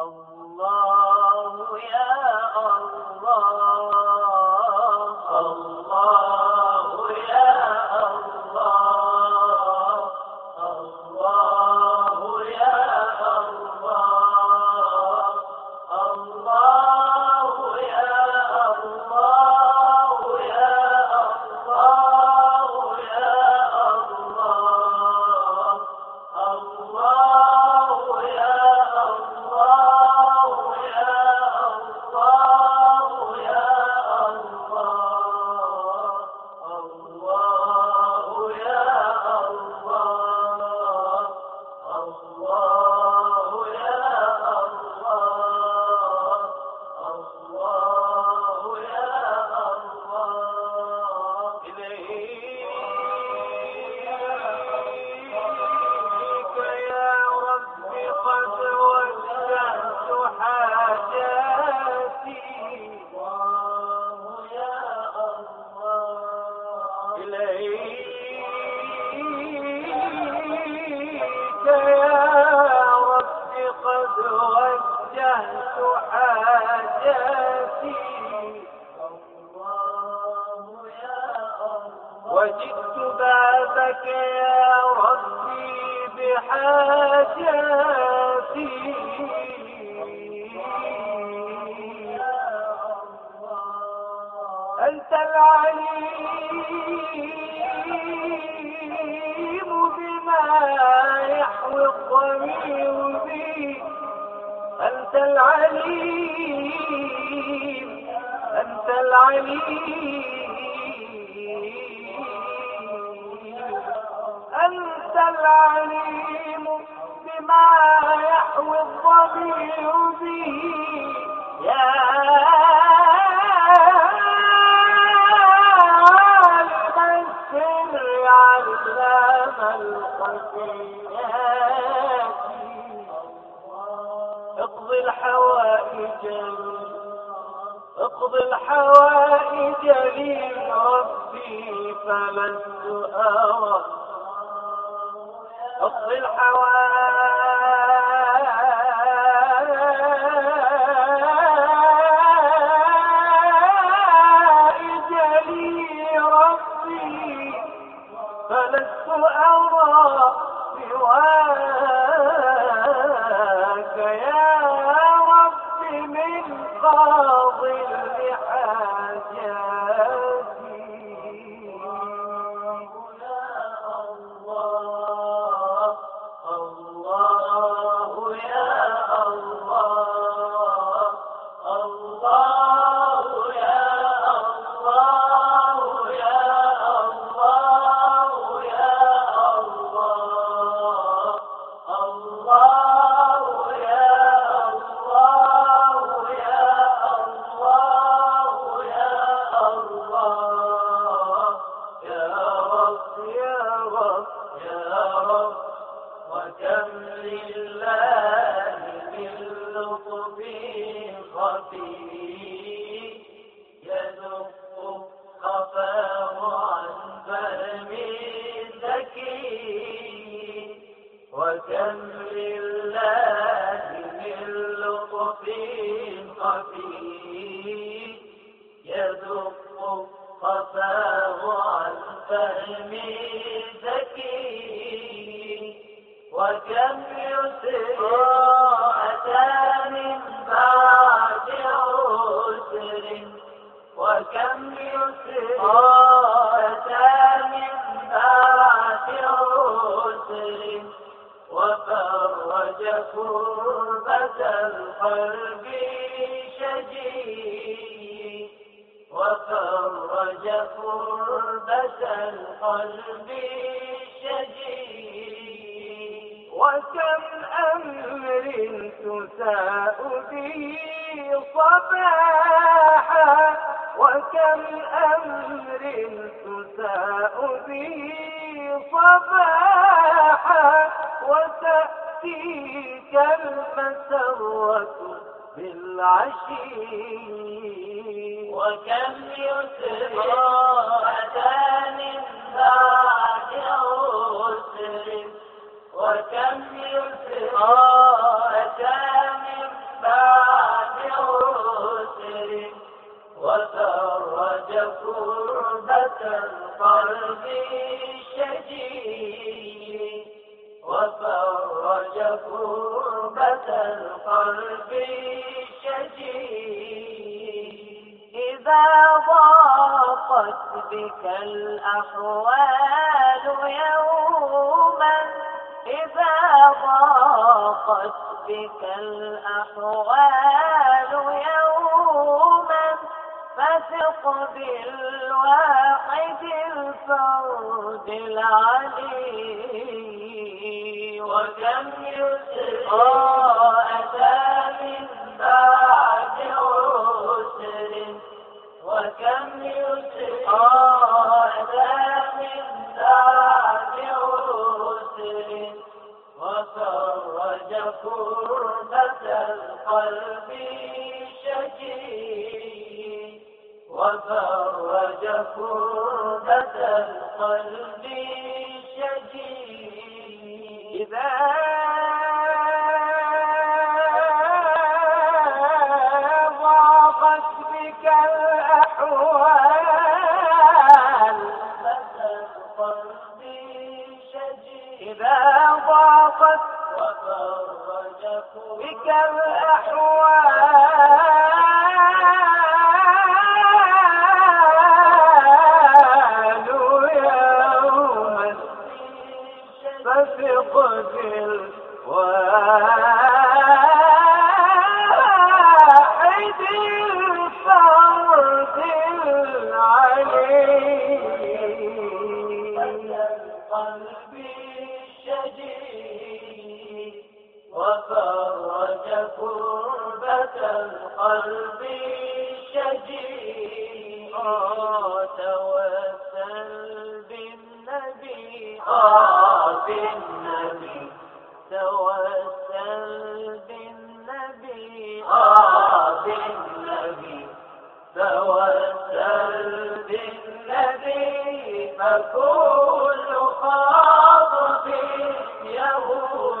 الله يا الله إليك يا رب قد وجهت حاجاتي. وجئت بابك يا ربي بحاجاتي. العليم بما يحوي الضمير بي أنت العليم أنت العليم أنت العليم بما يحوي الضمير به يا اقضي الحوائج اقضي الحوائج لي ربي فلست أرى اقضي الحوائج من قاض يا رب وكم لله من لطف خفي يدق خفاه عن فهم ذكي وكم لله وكم يسر من عسر وكم يسر من عسر وفرج كربة القلب شجي شجي وكم أمر تساء به صباحا؟ وكم أمر تساء به صباحا؟ وتأتيك المسرة بالعشي. وكم يسر أتى من بعد عسر؟ وكم يسرات من بعد عسر وفرج كربة القلب الشديد. وفرج كربة القلب الشديد. إذا ضاقت بك الأحوال يوما إذا ضاقت بك الأحوال يوما فثق بالواحد الفرد العلي. وكم يسرى أتى من بعد عسر وكم يسرى وفرج كربة القلب شجي إذا ضاقت بك الأحوال إذا ضاقت بك الأحوال يوما فثق بالواحد وفرج كربة القلب الشجي توسل بالنبي. آه بالنبي. توسل بالنبي. آه بالنبي. توسل بالنبي. فكل خاطب يهول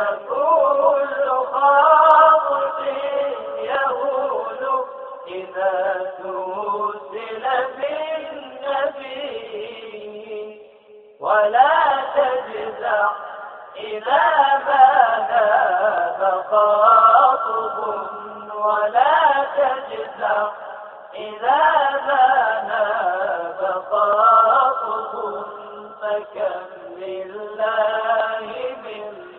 فكل يهول إذا بالنبي ولا تجزع إذا ما ذاب خاطب ولا تجزع إذا ما ناب خاطب فكم لله